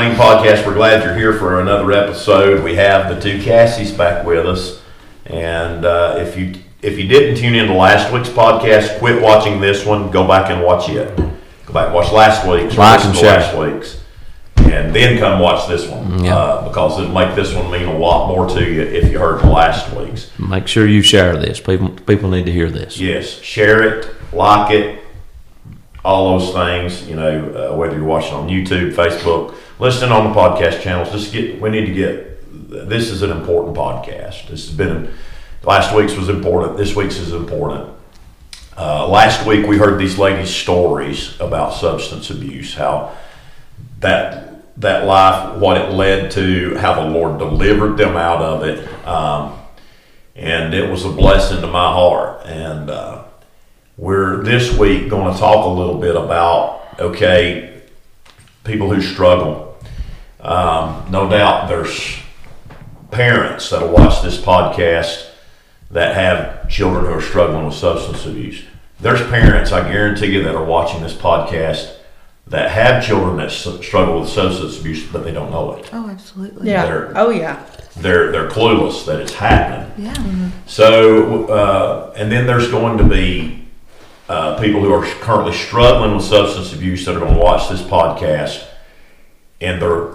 Main Podcast. We're glad you're here for another episode. We have the two Cassies back with us, and uh, if you if you didn't tune in to last week's podcast, quit watching this one. Go back and watch it. Go back and watch last week's. Like and share. last week's, and then come watch this one Yeah. uh, because it'll make this one mean a lot more to you if you heard last week's. Make sure you share this. People people need to hear this. Yes, share it, like it, all those things. You know, uh, whether you're watching on YouTube, Facebook, listening on the podcast channels. Just get. We need to get. This is an important podcast. This has been. Last week's was important. This week's is important. Uh, last week we heard these ladies' stories about substance abuse. How that that life, what it led to, how the Lord delivered them out of it. Um, and it was a blessing to my heart. And uh, we're this week going to talk a little bit about okay, people who struggle. Um, no doubt there's parents that'll watch this podcast that have children who are struggling with substance abuse. There's parents, I guarantee you, that are watching this podcast that have children that struggle with substance abuse, but they don't know it. Oh, absolutely. Yeah. They're- Oh, yeah. They're they're clueless that it's happening. Yeah. So, uh, and then there's going to be uh, people who are currently struggling with substance abuse that are going to watch this podcast, and they're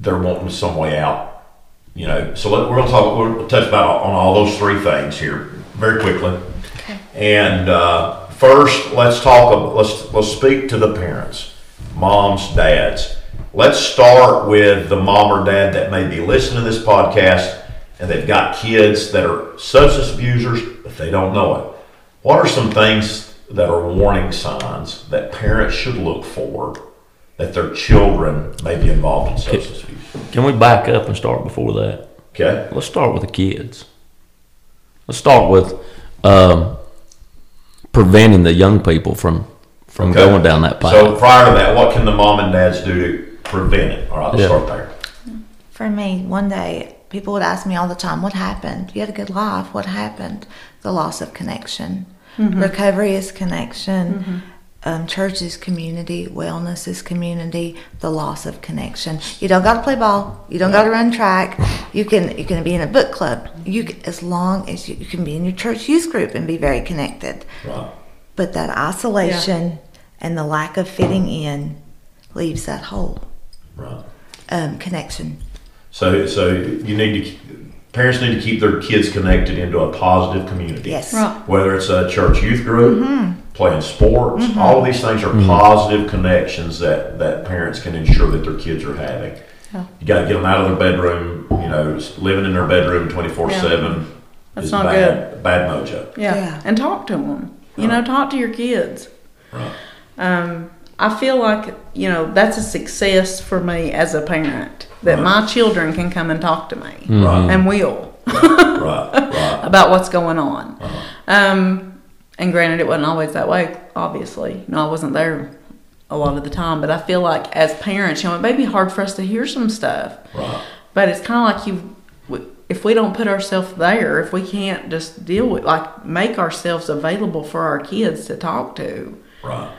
they're wanting some way out. You know, so let, we're going to talk. We'll touch about on all those three things here very quickly. Okay. And uh, first, let's talk. Let's let's speak to the parents, moms, dads. Let's start with the mom or dad that may be listening to this podcast and they've got kids that are substance abusers, but they don't know it. What are some things that are warning signs that parents should look for that their children may be involved in substance abuse? Can we back up and start before that? Okay. Let's start with the kids. Let's start with um, preventing the young people from from Okay. going down that path. So prior to that, what can the mom and dads do to prevent it? All right, let's Yeah. start there. For me, one day, people would ask me all the time, What happened? You had a good life. What happened? The loss of connection. Recovery is connection. Um, church is community. Wellness is community. The loss of connection. You don't got to play ball. You don't got to run track. You can you can be in a book club. You can, as long as you, you can be in your church youth group and be very connected. Right. But that isolation and the lack of fitting in leaves that hole. Right. Um, connection. So, so you need to, parents need to keep their kids connected into a positive community. Yes. Right. Whether it's a church youth group, mm-hmm. playing sports, mm-hmm. all of these things are mm-hmm. positive connections that, that parents can ensure that their kids are having. Yeah. You got to get them out of their bedroom. You know, living in their bedroom twenty four seven That's is not bad. Bad mojo. Yeah. Yeah. And talk to them. You know, talk to your kids. Right. Um, I feel like, you know, that's a success for me as a parent that Right. my children can come and talk to me Right. and will right. Right. about what's going on. Uh-huh. Um, and granted, it wasn't always that way, obviously. No, I wasn't there a lot of the time, but I feel like as parents, you know, it may be hard for us to hear some stuff, Right. but it's kind of like you, if we don't put ourselves there, if we can't just deal with, like, make ourselves available for our kids to talk to, Right.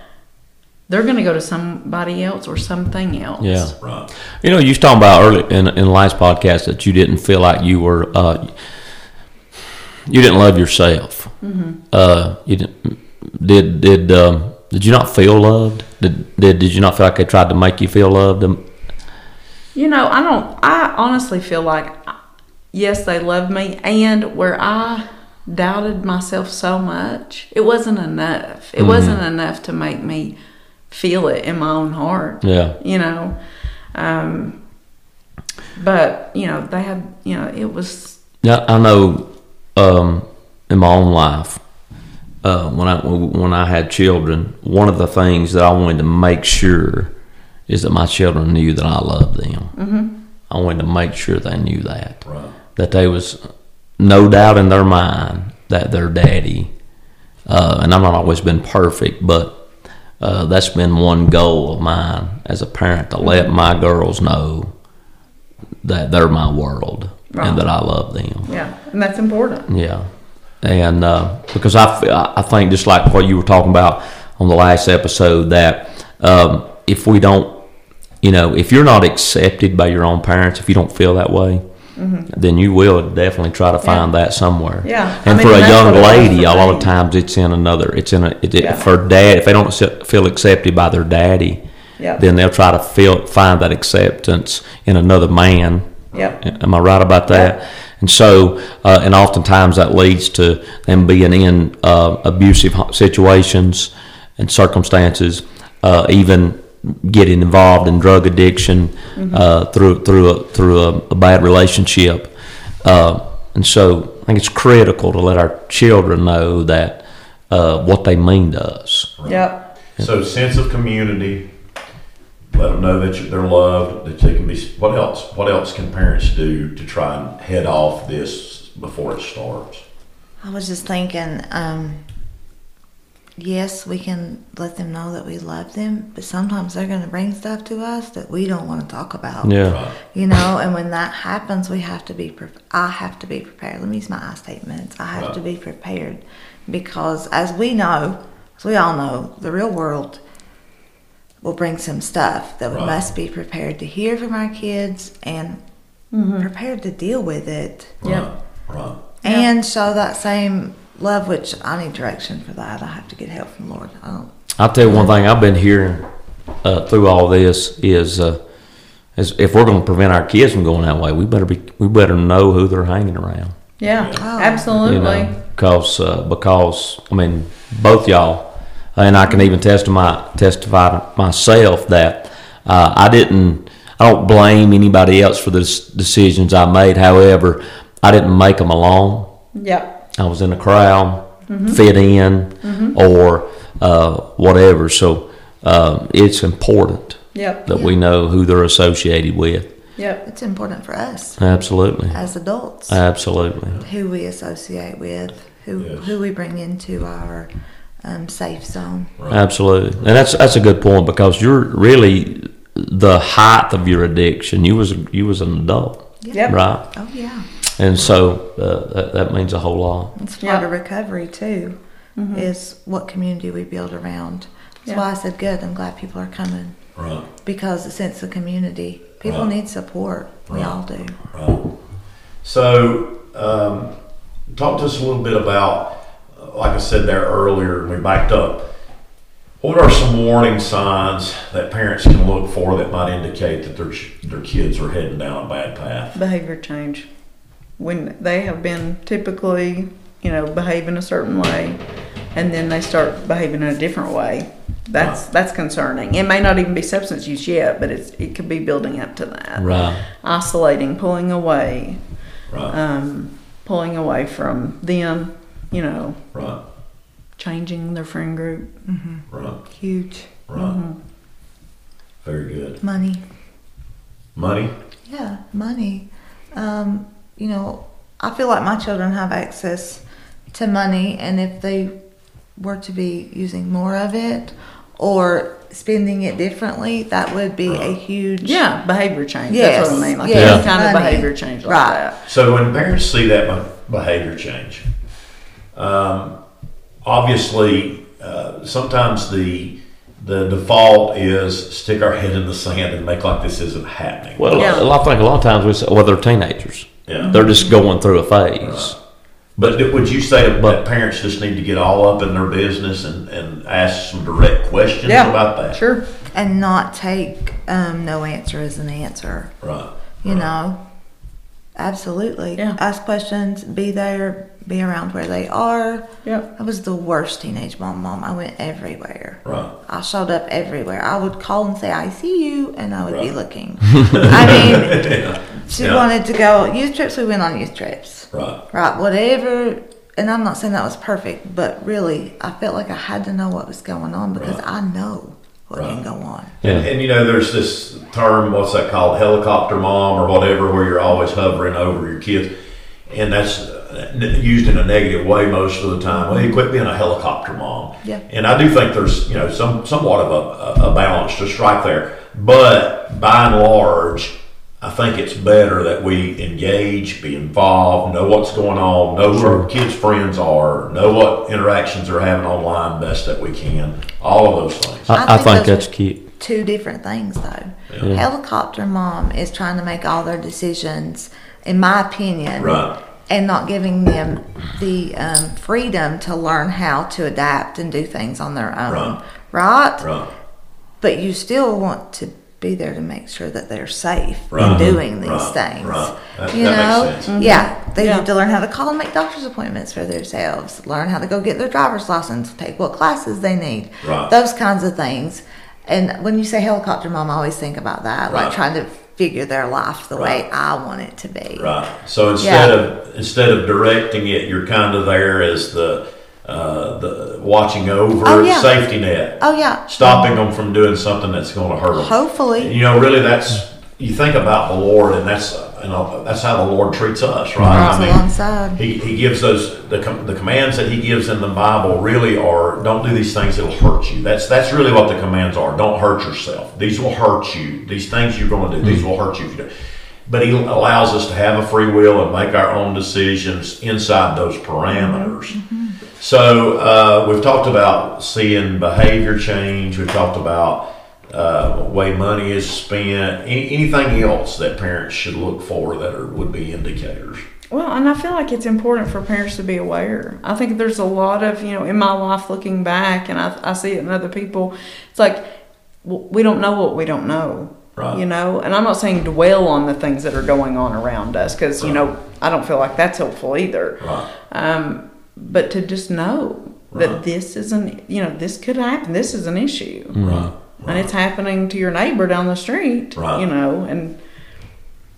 They're going to go to somebody else or something else. yeah. Right. You know, you was talking about early in, in the last podcast that you didn't feel like you were, uh, you didn't love yourself. Uh, you didn't, did did um, did you not feel loved? Did, did did you not feel like they tried to make you feel loved? Um, You know, I don't. I honestly feel like, yes, they love me, and where I doubted myself so much, it wasn't enough. It wasn't enough to make me feel it in my own heart. Yeah. You know, um, but you know, they had. You know, it was. Yeah, I know. Um, in my own life, uh, when I when I had children, one of the things that I wanted to make sure is that my children knew that I loved them. Mm-hmm. I wanted to make sure they knew that Right. that there was no doubt in their mind that their daddy, uh, and I've not always been perfect, but uh, that's been one goal of mine as a parent to let my girls know that they're my world Right. and that I love them. Yeah, and that's important. Yeah, and uh, because I think just like what you were talking about on the last episode, that um, if we don't you know, if you're not accepted by your own parents, if you don't feel that way, then you will definitely try to find that somewhere. Mm-hmm. Yeah. I And mean, for a young what it was lady, a lot of times it's in another. It's in a. It, Yeah. For dad, if they don't feel accepted by their daddy, Yep. then they'll try to feel find that acceptance in another man. Yep. Am I right about that? And so, uh, and oftentimes that leads to them being in uh, abusive situations and circumstances, uh, even getting involved in drug addiction uh, through through a, through a, a bad relationship. Uh, and so, I think it's critical to let our children know that uh, what they mean to us. Yep. So sense of community. Let them know that they're loved. That they can be. What else? What else can parents do to try and head off this before it starts? I was just thinking, um, yes, we can let them know that we love them, but sometimes they're going to bring stuff to us that we don't want to talk about. Yeah. You know, and when that happens, we have to be. Pre- I have to be prepared. Let me use my I statements. I have to be prepared because, as we know, as we all know, the real world will bring some stuff that we must be prepared to hear from our kids and mm-hmm. prepared to deal with it Yep. Right. Right. Yeah. and show that same love. Which I need direction for that. I have to get help from the Lord. I don't. I'll tell you one thing I've been hearing uh, through all this is, uh, is if we're going to prevent our kids from going that way, we better be we better know who they're hanging around. Yeah. Oh. Absolutely. You know, because uh, because I mean both y'all, and I can even testify testify to myself that uh, I didn't. I don't blame anybody else for the decisions I made. However, I didn't make them alone. Yep. I was in a crowd, fit in, or uh, whatever. So um, it's important Yep. that we know who they're associated with. Yep. It's important for us Absolutely, as adults absolutely. who we associate with, who Yes. who we bring into our um, safe zone. Absolutely, and that's that's a good point because you're really the height of your addiction. You was you was an adult, Yep. right? Oh yeah, And so uh, that, that means a whole lot. it's part Yeah. of recovery too. Is what community we build around. That's Yeah. why I said good. I'm glad people are coming Right. because the sense of community. People Right. need support. We all do. Right. So, um, talk to us a little bit about, uh, like I said there earlier, and we backed up. What are some warning signs that parents can look for that might indicate that their their kids are heading down a bad path? Behavior change. When they have been typically, you know, behaving a certain way, and then they start behaving in a different way. That's that's concerning. It may not even be substance use yet, but it's it could be building up to that. Right. Isolating, pulling away, Right. um, pulling away from them. You know, Right. changing their friend group. Right. Huge Right. Very good. money. Money. Yeah, money. Um, you know, I feel like my children have access to money, and if they were to be using more of it or spending it differently, that would be a huge Yeah, behavior change. Yes, That's what I mean. Like yes, any kind of behavior change like Right. that. So when parents see that be- behavior change, um, obviously, uh, sometimes the the default is stick our head in the sand and make like this isn't happening. Well, Yeah. I think a lot of times we say, well, they're teenagers. Yeah. They're just going through a phase. But would you say that, But- parents just need to get all up in their business and, and ask some direct questions Yeah, about that? Sure. and not take um, no answer as an answer. Right. You right. know, absolutely. Yeah. Ask questions. Be there. Be around where they are. Yep. I was the worst teenage mom. Mom, I went everywhere. Right. I showed up everywhere. I would call and say, "I see you," and I would be looking. I mean, yeah. She Yeah. wanted to go youth trips. We went on youth trips, Right. right? Whatever. And I'm not saying that was perfect, but really, I felt like I had to know what was going on because Right. I know what Right. can go on. And, and you know, there's this term, what's that called, helicopter mom or whatever, where you're always hovering over your kids, and that's uh, used in a negative way most of the time. Well, you quit being a helicopter mom. Yeah. And I do think there's you know some somewhat of a, a, a balance to strike there, but by and large. I think it's better that we engage, be involved, know what's going on, know who our kids' friends are, know what interactions they're having online best that we can, all of those things. I I, I think think that's key. two different things though. Yeah. Helicopter mom is trying to make all their decisions, in my opinion, Right. and not giving them the um, freedom to learn how to adapt and do things on their own. Right. Right? Right. But you still want to be there to make sure that they're safe Right. in doing these Right. things. Right. That- you that makes know? sense. Mhm. Yeah. They Yeah. need to learn how to call and make doctor's appointments for themselves, learn how to go get their driver's license, take what classes they need. Right. Those kinds of things. And when you say helicopter mom, I always think about that, Right. like trying to figure their life the way I want it to be. Right. So instead Yeah. of instead of directing it, you're kind of there as the uh, the watching over Oh, yeah. safety net, Oh yeah. stopping them from doing something that's going to hurt them. Hopefully. You know, really, that's you think about the Lord, and that's you know that's how the Lord treats us, right? Right alongside. He, he gives those the, com- the commands that he gives in the Bible really are don't do these things that'll hurt you. That's that's really what the commands are. Don't hurt yourself. These will hurt you. These things you're going to do. These mm. will hurt you if you do. But he allows us to have a free will and make our own decisions inside those parameters. Mm-hmm. So uh, we've talked about seeing behavior change. We've talked about uh, way money is spent. Any, anything else that parents should look for that are, would be indicators. Well, and I feel like it's important for parents to be aware. I think there's a lot of, you know, in my life looking back, and I, I see it in other people, it's like we don't know what we don't know. Right. You know, and I'm not saying dwell on the things that are going on around us because, you know, I don't feel like that's helpful either. Right. Um, but to just know that this is an, you know, this could happen. This is an issue. Right. And it's happening to your neighbor down the street, Right. you know, and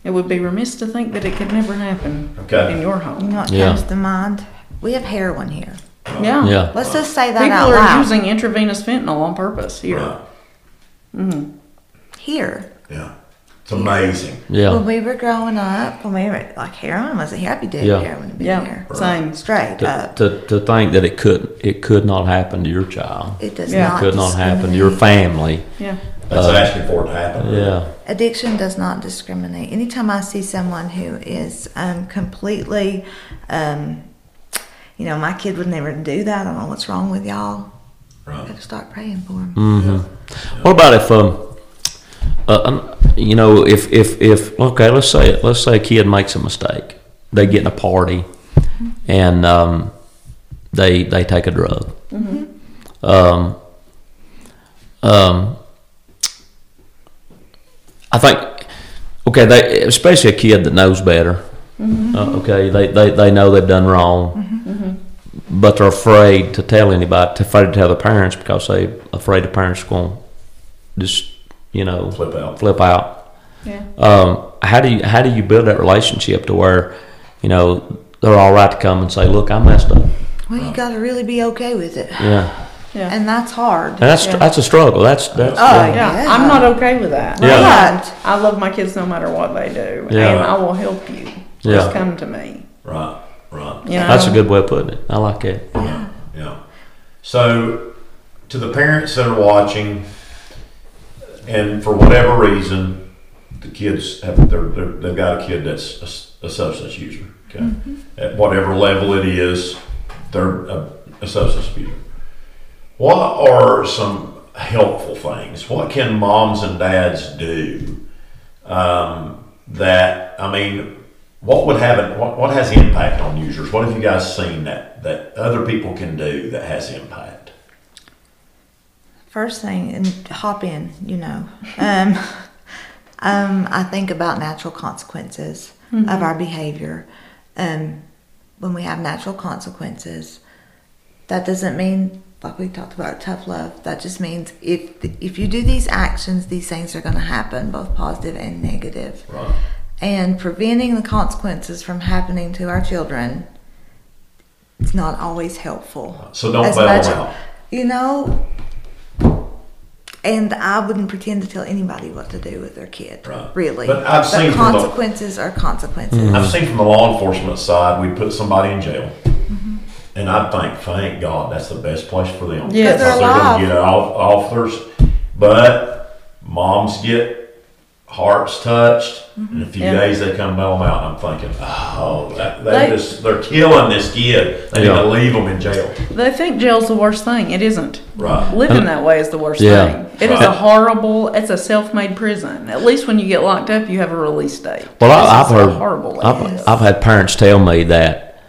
it would be remiss to think that it could never happen Okay. in your You home. know what Yeah. comes to mind? We have heroin here. Yeah. Yeah. Let's just say that People out are loud. using intravenous fentanyl on purpose here. Right. Mm-hmm. here. Yeah. It's amazing. Yeah. When we were growing up, when we were like heroin was a happy I'd be dead Yeah. heroin had been Yeah. here. Same. Straight To, up. to, to think that it could it could not happen to your child. It does Yeah. not. could not happen to your family. Yeah. That's Uh, asking for it to happen. Yeah. Addiction does not discriminate. Anytime I see someone who is um, completely, um, you know, my kid would never do that. I don't know what's wrong with y'all. Right. Gotta start praying for them. hmm What about if um, uh, um, you know, if if if okay, let's say. Let's say a kid makes a mistake. They get in a party, and um, they they take a drug. Um, um, I think okay, they especially a kid that knows better. Uh, okay, they, they they know they've done wrong, but they're afraid to tell anybody. To afraid to tell the parents because they afraid the parents going to just you know Flip out. flip out. Yeah. Um, how do you how do you build that relationship to where you know they're all right to come and say, look, I messed up. Well, you gotta really be okay with it, Yeah, Yeah. and that's hard. and that's Yeah. that's a struggle. That's that's Oh, yeah. yeah. Yeah. I'm not okay with that. Yeah. Right. I love my kids no matter what they do, Yeah. and I will help you. Yeah. Just come to me. Right. Right. You know? that's a good way of putting it. I like it. Yeah. Yeah. So, to the parents that are watching, and for whatever reason, the kids have they're, they're, they've got a kid that's a substance user. Okay, at whatever level it is, they're a, a substance abuser. What are some helpful things? What can moms and dads do um, that I mean? What would have? What, what has impact on users? What have you guys seen that that other people can do that has impact? First thing, and hop in, you know. Um, um, I think about natural consequences of our behavior. Um, when we have natural consequences, that doesn't mean, like we talked about, tough love. That just means if if you do these actions, these things are going to happen, both positive and negative. Right. And preventing the consequences from happening to our children, it's not always helpful. So don't As bail much- them out. You know, and I wouldn't pretend to tell anybody what to do with their kid. Right. Really. But I've seen from the- consequences are consequences. Mm-hmm. I've seen from the law enforcement side, we put somebody in jail, Mm-hmm. and I think, thank God, that's the best place for them. Yes. Because they're they're going alive. to get off off their. But moms get hearts touched. In a few Yeah. days, they come bail them out. And I'm thinking, oh, that, they, They- just they're killing this kid. They Yeah. need to leave them in jail. They think jail's the worst thing. It isn't. Right. Living that way is the worst Yeah. thing. It is Right. a horrible. It's a self-made prison. At least when you get locked up, you have a release date. Well, I, I've is heard, horrible. I've, I've had parents tell me that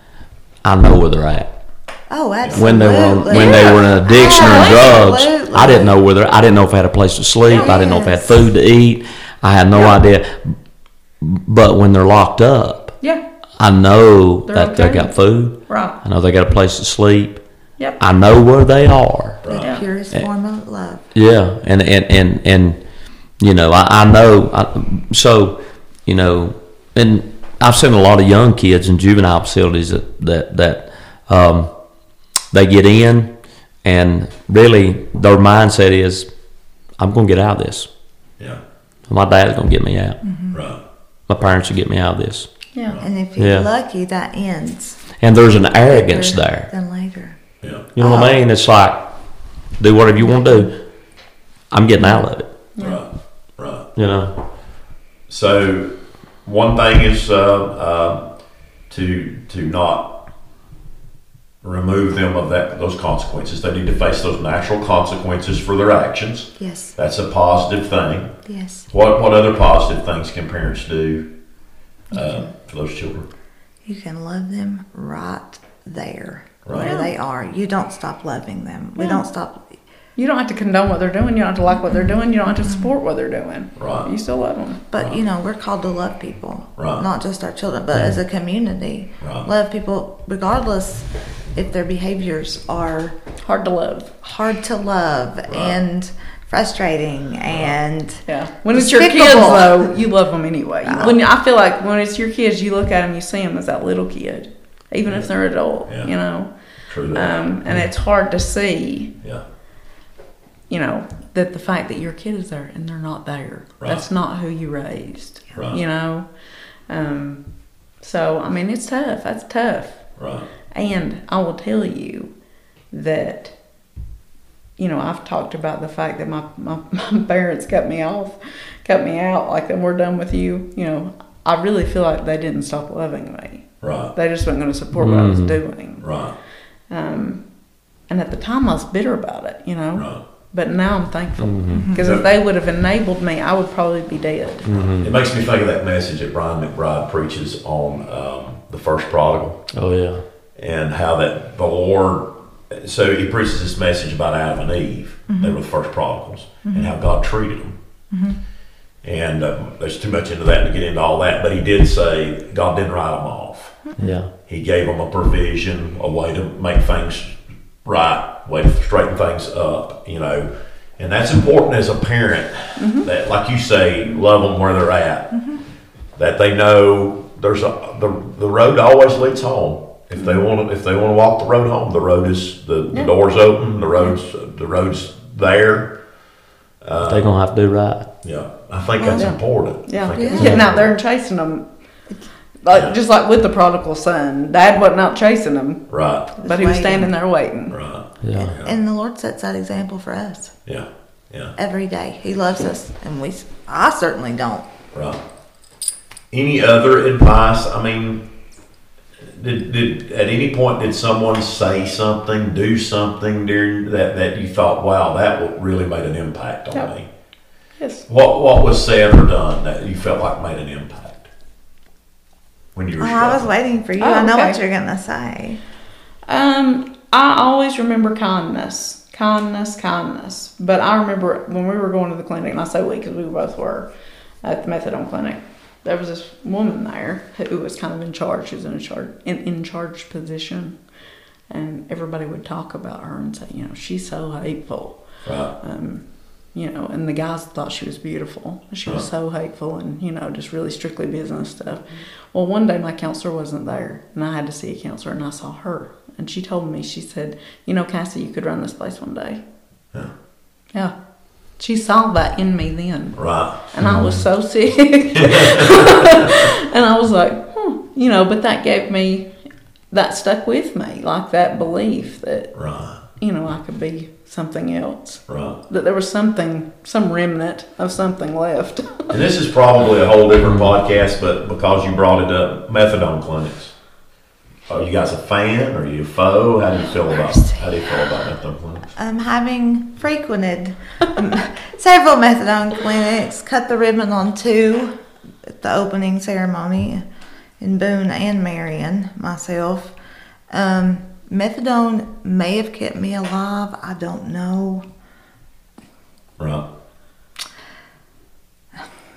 I know where they're at. Oh, absolutely. when they were when they were in addiction or oh, drugs. Absolutely. I didn't know whether I didn't know if I had a place to sleep. I didn't know if I had food to eat. I had no idea. But when they're locked up, yeah. I know They're that they okay. got food. Right. I know they got a place to sleep. Yep. I know where they are. the Yeah. purest form of love. Yeah, and and and and you know, I, I know. I, so you know, and I've seen a lot of young kids in juvenile facilities that that that um, they get in, and really their mindset is, I'm going to get out of this. Yeah. My dad's going to get me out. Right. My parents will get me out of this. Yeah. And if you're Yeah. lucky, that ends. And there's an arrogance quicker there. Than later. Yeah. You know what I mean? It's like, do whatever you want to do. I'm getting out of it. Right. Right. You know. So one thing is uh, uh, to to not remove them of that those consequences. They need to face those natural consequences for their actions. Yes. That's a positive thing. Yes. What what other positive things can parents do uh, for those children? You can love them right there Right. where they are. You don't stop loving them. We don't stop. You don't have to condone what they're doing. You don't have to like what they're doing. You don't have to support what they're doing. Right. You still love them. But you know, we're called to love people, Right. not just our children, but as a community, Right. love people regardless if their behaviors are Hard to love. hard to love and frustrating and Yeah. When it's your kids, though, you love them anyway. When I feel like when it's your kids, you look at them, you see them as that little kid, even if they're adult. Yeah. You know. True. Um, and it's hard to see, yeah. you know, that the fact that your kid is there and they're not there. Right. That's not who you raised. Right. You know? Um, so, I mean, it's tough. That's tough. Right. And I will tell you that, you know, I've talked about the fact that my, my, my parents cut me off, cut me out, like, that we're done with you. You know, I really feel like they didn't stop loving me. Right. They just weren't going to support what I was Mhm. doing. Right. Um, and at the time, I was bitter about it, you know. Right. But now I'm thankful Mm-hmm. because if they would have enabled me, I would probably be dead. Mm-hmm. It makes me think of that message that Brian McBride preaches on um, the first prodigal. Oh yeah. And how that the Lord. So he preaches this message about Adam and Eve. They were the first prodigals, and how God treated them. And uh, there's too much into that to get into all that, but he did say God didn't write them off. Yeah. He gave them a provision, a way to make things right, way to straighten things up. You know, and that's important as a parent. That, like you say, love them where they're at. That they know there's a the the road always leads home. If they want to, if they want to walk the road home, the road is the, the Yeah. doors open. The roads the roads there. Uh, they're gonna have to do right. Yeah, I think that's Yeah. important. I Yeah, think it's getting out there and chasing them, like Yeah. just like with the prodigal son. Dad wasn't out chasing them, Right, but he was waiting. standing there waiting. right. Yeah. and the Lord sets that example for us Yeah, yeah. every day. He loves us, and we. I certainly don't. Right. Any other advice? I mean, did, did at any point did someone say something, do something during that that you thought, wow, that really made an impact on Yep. me? Yes. What what was said or done that you felt like made an impact when you Oh, were I was waiting for you. Oh, I know okay. what you're gonna say. Um, I always remember kindness, kindness, kindness. But I remember when we were going to the clinic, and I say we because we both were at the methadone clinic. There was this woman there who was kind of in charge. She was in a charge in, in charge position, and everybody would talk about her and say, you know, she's so hateful. Right, um, you know, and the guys thought she was beautiful. She was Right. so hateful and, you know, just really strictly business stuff. Well, one day my counselor wasn't there and I had to see a counselor and I saw her. And she told me, she said, you know, Cassie, you could run this place one day. Yeah. Yeah. She saw that in me then. right, And I was so sick. and I was like, hmm, you know, but that gave me, that stuck with me, like that belief that, right. you know, I could be something else. Right. That there was something, some remnant of something left. And this is probably a whole different podcast, but because you brought it up, methadone clinics. Are you guys a fan? Are you a foe? How do you feel about how do you feel about methadone clinics? Um, having frequented um, several methadone clinics, cut the ribbon on two at the opening ceremony in Boone and Marion myself. Um, methadone may have kept me alive. I don't know. Right.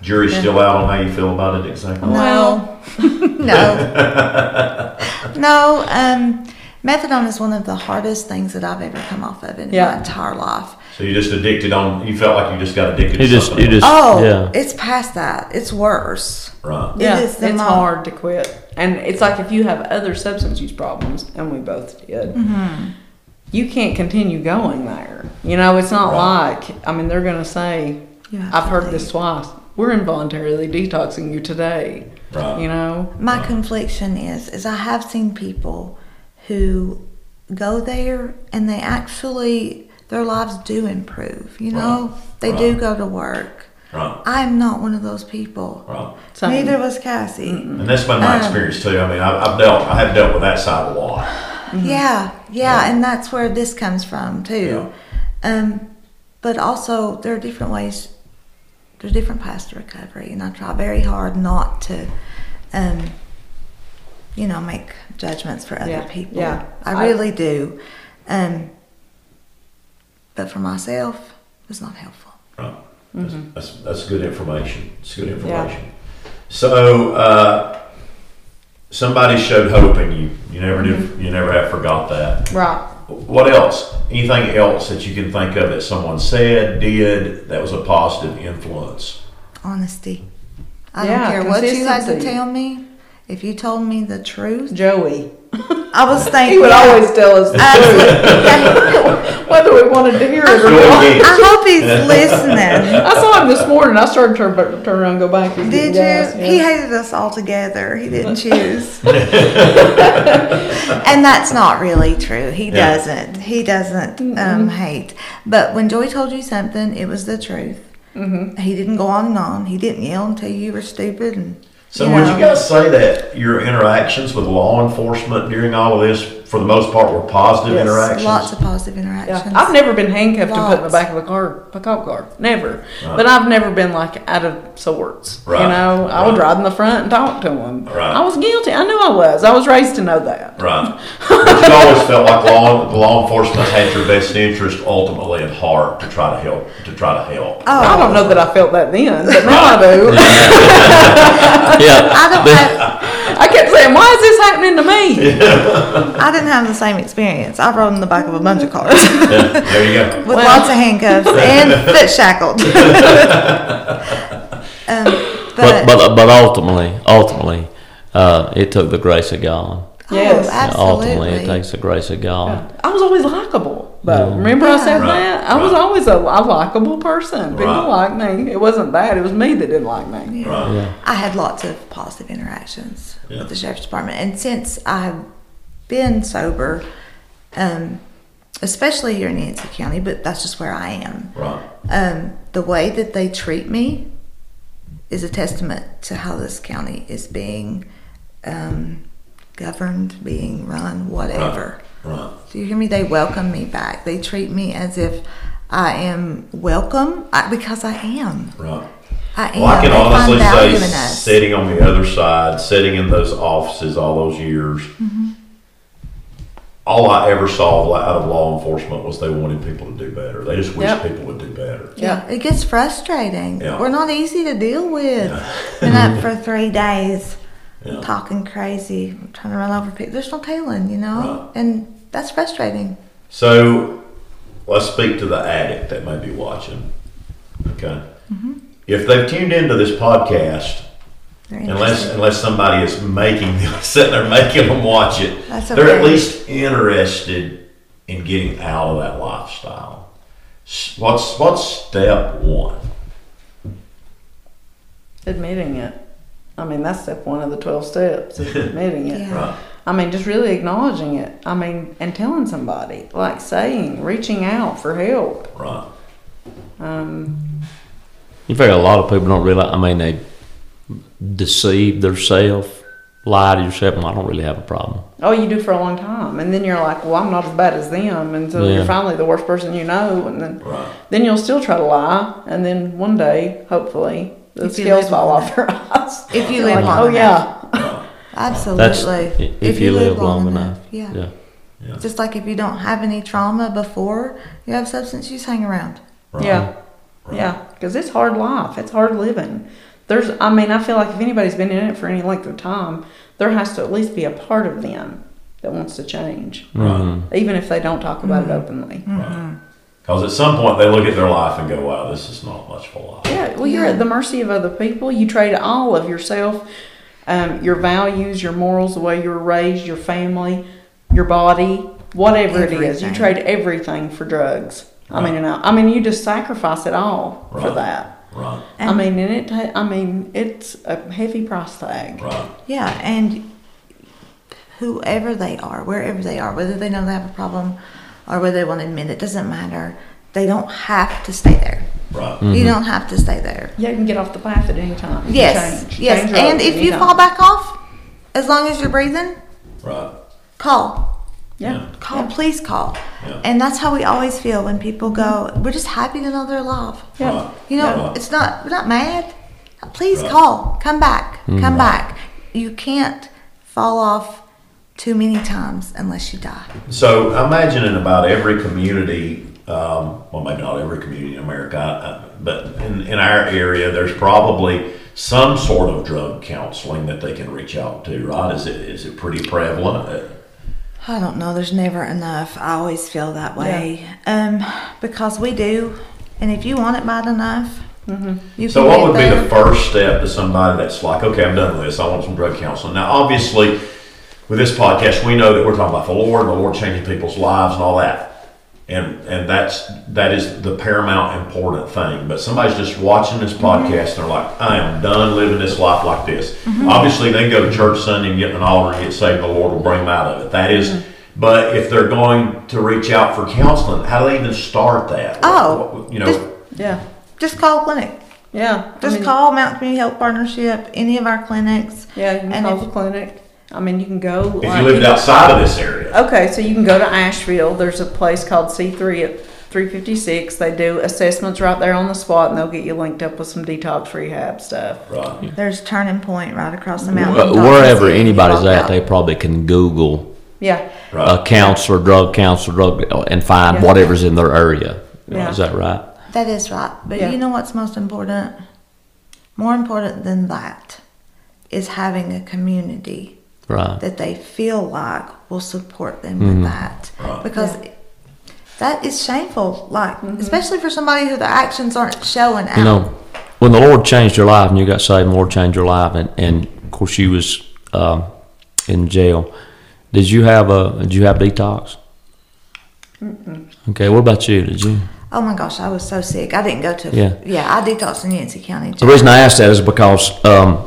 Jury's still out on how you feel about it exactly. No, no, no. Um, methadone is one of the hardest things that I've ever come off of in Yeah. my entire life. So you just addicted on. You felt like you just got addicted. You to just, something you just, Oh, yeah. it's past that. It's worse. right. Yeah, is the it's mo- hard to quit. And it's like if you have other substance use problems, and we both did, Mm-hmm. you can't continue going there. You know, it's not Right. like, I mean, they're going to say, You have I've heard this twice. We're involuntarily detoxing you today. Right. You know? My confliction is is I have seen people who go there and they actually their lives do improve. You know, they do go to work. Right. I'm not one of those people. Right. Same. Neither was Cassie. And that's been my Um, experience too. I mean, I've, I've dealt. I have dealt with that side a lot. Yeah, yeah, Yeah. and that's where this comes from too. Um, but also there are different ways. There's different paths to recovery, and I try very hard not to, um, you know, make judgments for other Yeah, people. yeah. I I- really do. Um, but for myself, it's not helpful. Right. That's, that's, that's good information. It's good Mm-hmm. Yeah. information. So, uh, somebody showed hope in you. You never Mm-hmm. You never have forgot that. Right. What else? Anything else that you can think of that someone said, did, that was a positive influence? Honesty. I Yeah, don't care what you had to tell me. If you told me the truth, Joey. I was thinking. He would yeah, always tell us the absolutely. truth, whether we wanted to hear it or not. I hope he's listening. I saw him this morning. I started to turn, turn around and go back and Did get you? gas. He hated us all together. He didn't choose. and that's not really true. He Yeah. doesn't. He doesn't um, hate. But when Joey told you something, it was the truth. Mm-hmm. He didn't go on and on. He didn't yell and tell you you were stupid. And So, you would you guys say that your interactions with law enforcement during all of this, for the most part, were positive Yes, interactions? Lots of positive Yeah. interactions. I've never been handcuffed and put in the Lots. back of a car, a cop car. Never. Right. But I've never been like out of sorts. Right. You know, I would Right. ride in the front and talk to them. Right. I was guilty. I knew I was. I was raised to know that. Right. But you always felt like law, law enforcement had your best interest ultimately at heart to try to help. To try to help. Oh. I don't know that I felt that then, but now I do. Yeah. I don't have, I kept saying, "Why is this happening to me?" I didn't have the same experience. I rode in the back of a bunch of cars Yeah, there you go. with Well- lots of handcuffs and foot shackled. um, But, but, but ultimately, ultimately, uh, it took the grace of God. Yes. Oh, Yeah, ultimately, it takes the grace of God. I was always likable, But Yeah. Remember I said Right, that? I was always a, a likable person. People Right. liked me. It wasn't that. It was me that didn't like me. Yeah. Right. Yeah. I had lots of positive interactions Yeah. with the sheriff's department, and since I've been sober, um, especially here in Yancey County, but that's just where I am. Right. Um, the way that they treat me is a testament to how this county is being um, governed, being run, whatever. Right. Do you hear me? They welcome me back. They treat me as if I am welcome I, because I am. Right. I am. Well, I can honestly say, sitting on the other side, sitting in those offices all those years, Mm-hmm. All I ever saw out of law enforcement was they wanted people to do better. They just wish Yep. people would do better. Yeah, it gets frustrating. Yeah. We're not easy to deal with. Been up for three days, Yeah. talking crazy, trying to run over people. There's no tailing, you know, Right. and that's frustrating. So let's speak to the addict that may be watching. Okay. Mm-hmm. If they've tuned into this podcast, They're unless interested. unless somebody is making them sitting there making them watch it, That's they're at least interested in getting out of that lifestyle. What's what's step one? Admitting it. I mean, that's step one of the 12 steps, is admitting it. Yeah. Right. I mean, just really acknowledging it. I mean, and telling somebody, like saying, reaching out for help. Right. Um, You figure a lot of people don't realize. I mean, they deceive themselves, lie to yourself. Well, I don't really have a problem. oh, you do for a long time, and then you're like, well, I'm not as bad as them, and so Yeah. you're finally the worst person you know, and then Right. then you'll still try to lie, and then one day, hopefully, the If scales fall off your eyes. If you live like, long oh enough. yeah, Absolutely. if you live long enough. Yeah. Yeah. Yeah. Just like if you don't have any trauma before you have substance use hang around. Right. yeah, Right. yeah, because it's hard life. It's hard living. There's, I mean, I feel like if anybody's been in it for any length of time, there has to at least be a part of them that wants to change, Mhm. even if they don't talk about Mm-hmm. it openly. Because at some point they look at their life and go, "Wow, this is not much of a life." Yeah, well, you're at the mercy of other people. You trade all of yourself, um, your values, your morals, the way you were raised, your family, your body, whatever it is. You trade everything for drugs. I mean, and I, I mean, you just sacrifice it all for that. Right. I mean, and it. ta- I mean, it's a heavy price tag. Right. Yeah, and whoever they are, wherever they are, whether they know they have a problem or whether they want to admit it, doesn't matter. They don't have to stay there. Right. Mm-hmm. You don't have to stay there. Yeah, you can get off the path at any time. Yes, change. yes. Change and if you anytime. fall back off, as long as you're breathing, Right. call. Yeah, Call, yeah. please call. Yeah. And that's how we always feel when people go, we're just happy to know they're alive. Yeah. Right. You know, Right. it's not, we're not mad. Please Right. call. Come back. Mm-hmm. Come back. You can't fall off too many times unless you die. So I imagine in about every community, um, well, maybe not every community in America, uh, but in, in our area, there's probably some sort of drug counseling that they can reach out to. Right? Is it is it pretty prevalent? I don't know. There's never enough. I always feel that way. Yeah. Um, because we do. And if you want it bad enough, you So can what get would be the first step to somebody that's like, okay, I'm done with this. I want some drug counseling. Now, obviously, with this podcast, we know that we're talking about the Lord, the Lord changing people's lives and all that. And and that's that is the paramount important thing. But somebody's just watching this mm-hmm. podcast and they're like, I am done living this life like this. Mm-hmm. Obviously, they go to church Sunday and get an altar and get saved. The Lord will bring them out of it. That is- mm-hmm. But if they're going to reach out for counseling, how do they even start that? Oh, What- you know, just- yeah, Just call a clinic. yeah. I Just mean, call Mountain Community Health Partnership, any of our clinics. Yeah, you can And call if- the clinic. I mean, you can go. if like, you lived outside of this area. Okay, so you can go to Asheville. There's a place called C3 at 356. They do assessments right there on the spot, and they'll get you linked up with some detox rehab stuff. Right. There's Turning Point right across the mountain. Wh- Don't Wherever anybody's at, out. they probably can Google Yeah, Right. a counselor, drug counselor, drug, and find Yeah. whatever's in their area. Yeah. Is that right? That is right. But Yeah. you know what's most important? More important than that is having a community Right. that they feel like will support them Mm-hmm. with that. Right. Because that is shameful, like especially for somebody who their actions aren't showing out. You know, when the Lord changed your life and you got saved, and the Lord changed your life, and, and of course you was um, in jail. Did you have a? Did you have detox? Okay. What about you? Did you? oh my gosh, I was so sick. I didn't go to Yeah. yeah, I detoxed in Yancey County. The reason I asked that is because um,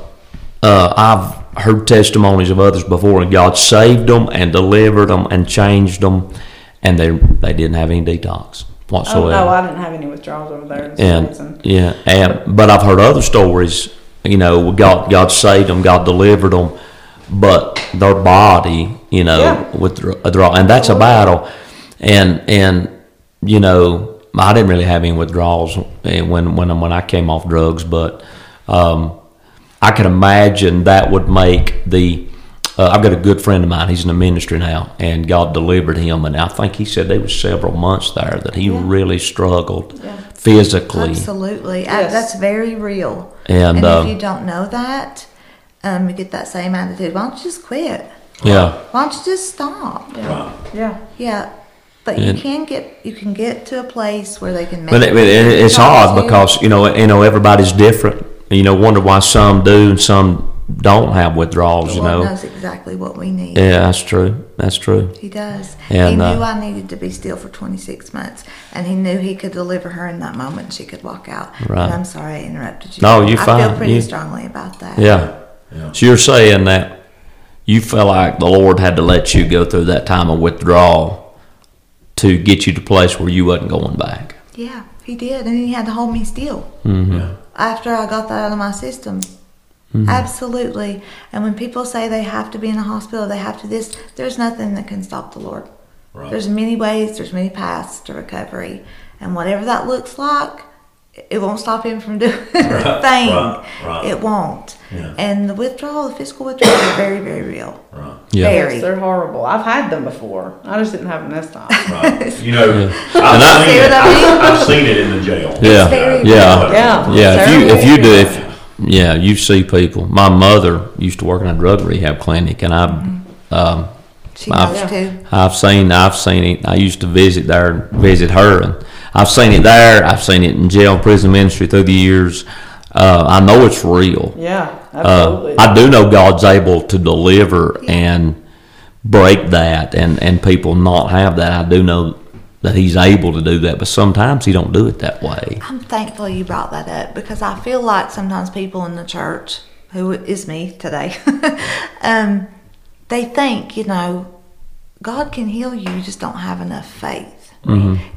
uh, I've heard testimonies of others before, and God saved them and delivered them and changed them, and they they didn't have any detox whatsoever. Oh no, I didn't have any withdrawals over there. And yeah, and but I've heard other stories. You know, God God saved them, God delivered them, but their body, you know, Yeah. withdraw, and that's a battle. And and you know, I didn't really have any withdrawals eh, when when when I came off drugs, but um, I can imagine that would make the. Uh, I've got a good friend of mine. He's in the ministry now, and God delivered him. And I think he said there was several months there that he really struggled Yeah. physically. Absolutely. Uh, Yes. That's very real. And, if um, you don't know that, um, you get that same attitude. Why don't you just quit? Yeah, Why don't you just stop? Right. Yeah, Yeah. But you And- can get you can get to a place where they can make but it, it, it's talk odd because you know you know everybody's different. You know, wonder why some do and some don't have withdrawals. the You know, knows exactly what we need. yeah, that's true. That's true. He does. And, he knew uh, I needed to be still for 26 months, and he knew he could deliver her in that moment. and She could walk out. Right. And I'm sorry I interrupted you. No, you're I fine. feel pretty You- strongly about that. Yeah. Yeah. So you're saying that you felt like the Lord had to let you go through that time of withdrawal to get you to a place where you wasn't going back. Yeah, he did, and he had to hold me still Yeah. After I got that out of my system. Mm-hmm. Absolutely. And when people say they have to be in a hospital, they have to this, there's nothing that can stop the Lord. Right. There's many ways, there's many paths to recovery. And whatever that looks like, it won't stop him from doing a thing. right, right. It won't. Yeah. And the withdrawal, the physical withdrawal are very, very real. Right. Yeah. Very. Yes, they're horrible. I've had them before. I just didn't have them this time. Right. You know, And I've, seen it, I mean? I've seen it in the jail. Yeah. very Yeah. Yeah. Yeah, if you if you do if yeah, you see people. My mother used to work in a drug rehab clinic, and I, um, She I've- knows too. I've seen I've seen it. I used to visit there, visit her, and I've seen it there. I've seen it in jail, prison ministry through the years. Uh, I know it's real. Yeah, Uh, absolutely. I do know God's able to deliver and break that, and and people not have that. I do know that He's able to do that, but sometimes He don't do it that way. I'm thankful you brought that up because I feel like sometimes people in the church, who is me today, um, they think, you know, God can heal you, you just don't have enough faith.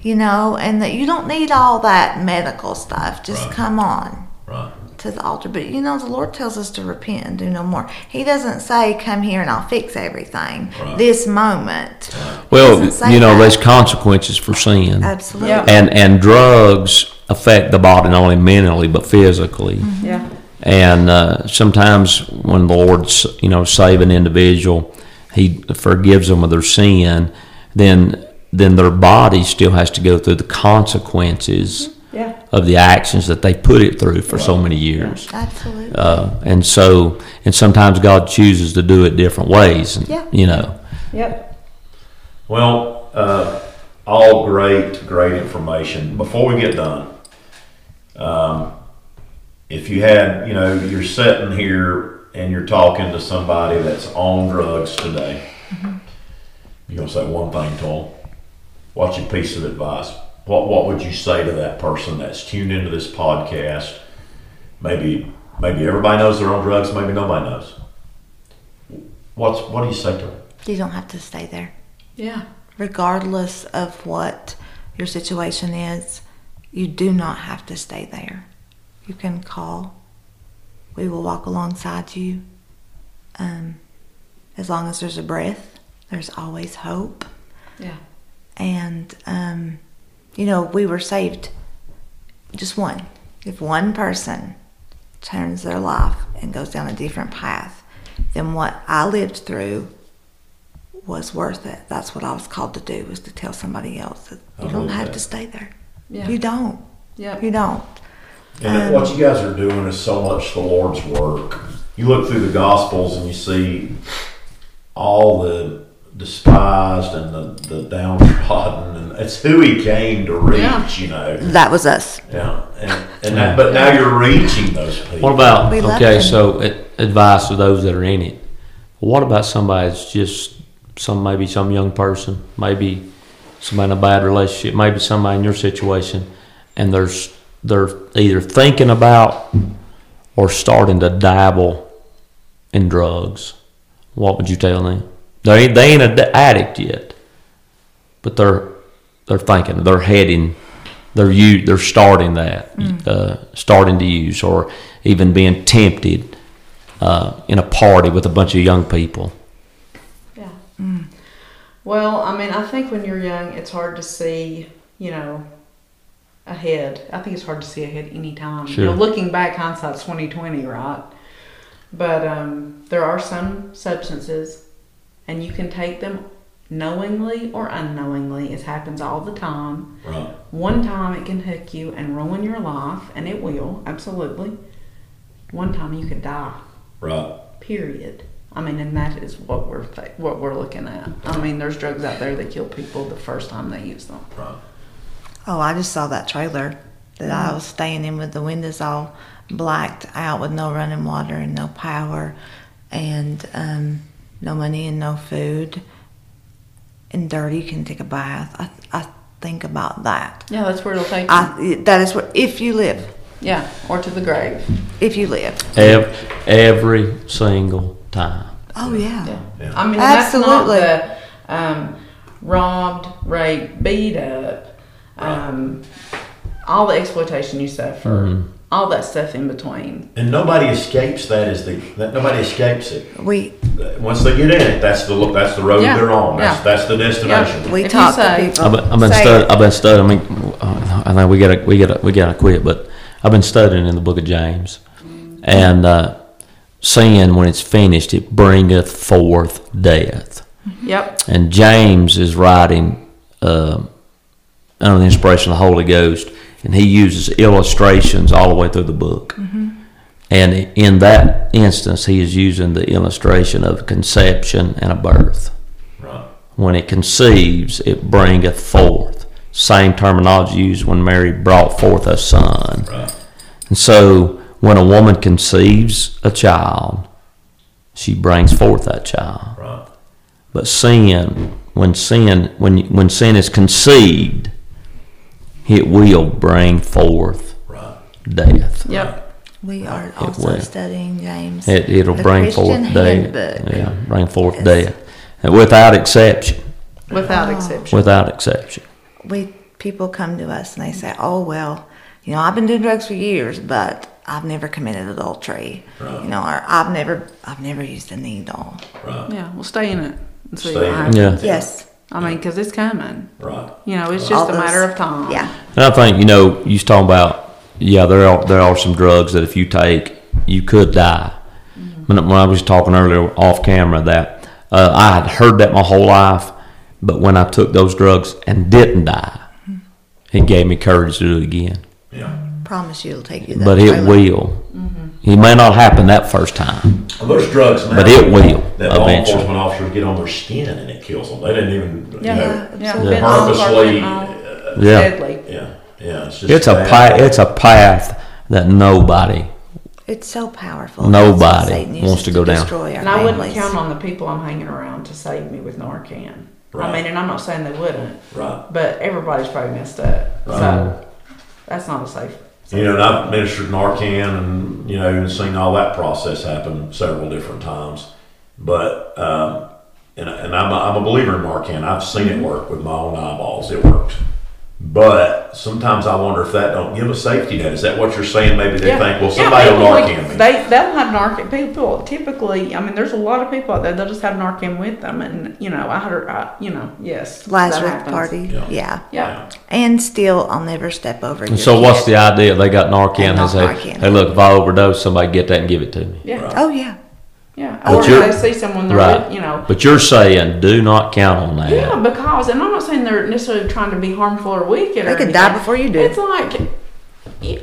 You know, and that you don't need all that medical stuff. Just Right. come on Right. to the altar. But you know, the Lord tells us to repent and do no more. He doesn't say, "Come here and I'll fix everything." Right. This moment, Well, you know, that. there's consequences for sin. absolutely. Yeah. and and drugs affect the body not only mentally but physically. yeah. And uh, sometimes when the Lord's you know save an individual, He forgives them of their sin. Then then their body still has to go through the consequences Yeah. of the actions that they put it through for so many years. Absolutely. Uh, and so and sometimes God chooses to do it different ways. And, Yeah. You know. Yep. Well, uh, all great, great information. Before we get done, um, if you had, you know, you're sitting here and you're talking to somebody that's on drugs today, you're gonna say one thing to them. What's your piece of advice? What What would you say to that person that's tuned into this podcast? Maybe Maybe everybody knows they're on drugs. Maybe nobody knows. What's What do you say to them? you don't have to stay there. Yeah. regardless of what your situation is, you do not have to stay there. You can call. We will walk alongside you. Um, as long as there's a breath, there's always hope. Yeah. And, um, you know, we were saved just one. If one person turns their life and goes down a different path, then what I lived through was worth it. That's what I was called to do, was to tell somebody else that you I don't have that. to stay there. Yeah. You don't. Yep. You don't. And what you guys are doing is so much the Lord's work. You look through the Gospels and you see all the despised and the, the downtrodden, and it's who He came to reach. Yeah. You know, That was us. yeah. And, and that, but now you're reaching those people. What about We okay? So advice to those that are in it. What about somebody that's just some maybe some young person, maybe somebody in a bad relationship, maybe somebody in your situation, and there's they're either thinking about or starting to dabble in drugs. What would you tell them? They ain't, they ain't an addict yet, but they're they're thinking they're heading they're u- they're starting that uh, starting to use or even being tempted uh, in a party with a bunch of young people. Yeah. Well, I mean, I think when you're young, it's hard to see, you know, ahead. I think it's hard to see ahead anytime. You know, Sure. looking back, hindsight's twenty twenty, right? But um, there are some substances, and you can take them knowingly or unknowingly. It happens all the time. Right. One time it can hook you and ruin your life, and it will absolutely. One time you could die. Right. Period. I mean, and that is what we're fa- what we're looking at. I mean, there's drugs out there that kill people the first time they use them. Right. Oh, I just saw that trailer that I was staying in with the windows all blacked out with no running water and no power and um, no money and no food and dirty. You can take a bath. I, I think about that. Yeah, that's where it'll take you. I, that is what, if you live, yeah, or to the grave. if you live. Every, every single time. Oh yeah. Yeah. I mean, that's Absolutely. not the um, robbed, raped, beat up, um, all the exploitation you suffer, all that stuff in between. And nobody escapes that. Is the that nobody escapes it. We Once they get in it, that's the look. That's the road Yeah. they're on. That's Yeah. that's the destination. we If you talk to say- people. I've been, I've been say studying. I've been studying. I mean, uh, I know we gotta, we gotta, we gotta quit. But I've been studying in the Book of James, and uh, sin, when it's finished, it bringeth forth death. Yep. And James is writing uh, under the inspiration of the Holy Ghost, and he uses illustrations all the way through the book. And in that instance, he is using the illustration of conception and a birth. Right. When it conceives, it bringeth forth. Same terminology used when Mary brought forth a son. Right. And so, when a woman conceives a child, she brings forth that child. Right. But sin, when sin, when when sin is conceived, it will bring forth Right. death. Yep. We uh, are also will. studying James. It, it'll The bring Christian forth death. Handbook. Yeah, bring forth Yes. death, and without exception. Without Oh. exception. Without exception. we people come to us and they say, "Oh well, you know, I've been doing drugs for years, but I've never committed adultery. Right. You know, or I've never, I've never used a needle. Right. yeah. Well, stay in it and see Stay what in it. happens. Yeah. Yes, I mean, because it's coming. Right. You know, it's All just a those- matter of time. yeah, And I think you know you was talking about yeah there are there are some drugs that if you take you could die. When, when I was talking earlier off camera that uh, I had heard that my whole life, but when I took those drugs and didn't die, it gave me courage to do it again. Yeah. promise you it'll take you. That But it further. will. It may not happen that first time, Well, there's drugs now. but it will That law eventually. enforcement officers get on their skin and it kills them. They didn't even, Yeah. you know, Yeah. Yeah. Purposely. uh, Yeah, Deadly. yeah. Yeah. It's just it's a path. It's a path that nobody. It's so powerful. Nobody That's what Satan wants to go down. Destroy our And I wouldn't count on the people I'm hanging around to save me with Narcan. I mean, and I'm not saying they wouldn't, Right. but everybody's probably messed up. So that's not a safe. You know, and I've administered Narcan and, you know, and seen all that process happen several different times. But, um, and, and I'm, a, I'm a believer in Narcan. I've seen it work with my own eyeballs. It works. But sometimes I wonder if that don't give a safety net. Is that what you're saying? Maybe they think, well, somebody will people would- me. They they'll have Narcan. People typically, I mean, there's a lot of people out there. They'll just have Narcan with them, and you know, I heard, I, you know, yes, that Lazarus party. Yeah. Yeah. Yeah. And still, I'll never step over. And your so, what's the idea? They got Narcan. And They say, "Hey, look, if I overdose, somebody get that and give it to me." Yeah, Right. Oh yeah. Yeah. But Or you're- if they see someone, they're Right. you know. But you're saying, do not count on that. Yeah, because, and I'm not saying they're necessarily trying to be harmful or wicked. They or could die before you do. It's like. yeah,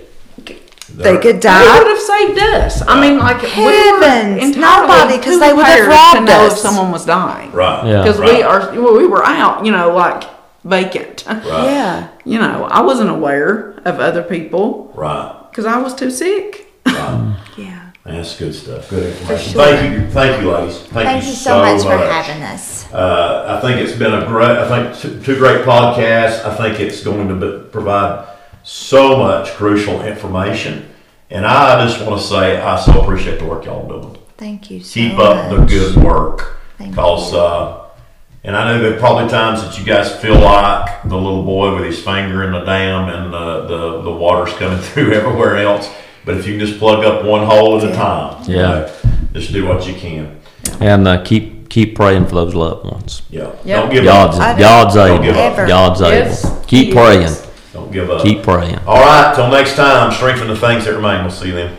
They could die. They would have saved us. I mean, like we Heavens, were entirely nobody, 'cause too they would have prepared to robbed know us. if someone was dying. Right. Yeah. Because Right. we are, well, we were out, you know, like vacant. Right. Yeah. You know, I wasn't aware of other people Right. because I was too sick. Right. Yeah. That's good stuff. Good information. sure. Thank you. Thank you, ladies. Thank, Thank you so much for having us. Uh, I think it's been a great, I think two, great podcasts. I think it's going to be, provide so much crucial information. And I just want to say, I so appreciate the work y'all doing. Thank you so Keep up the good work. Thank Because, uh, and I know there are probably times that you guys feel like the little boy with his finger in the dam and the, the, the water's coming through everywhere else. But if you can just plug up one hole at a time, you Yeah. know, just do what you can. And uh, keep keep praying for those loved ones. Yeah. Yep. Don't give God's up. I don't- God's Don't able. give up. God's Yes, able. Keep He praying. Don't give up. Keep praying. All right. Till next time, strengthen the things that remain. We'll see you then.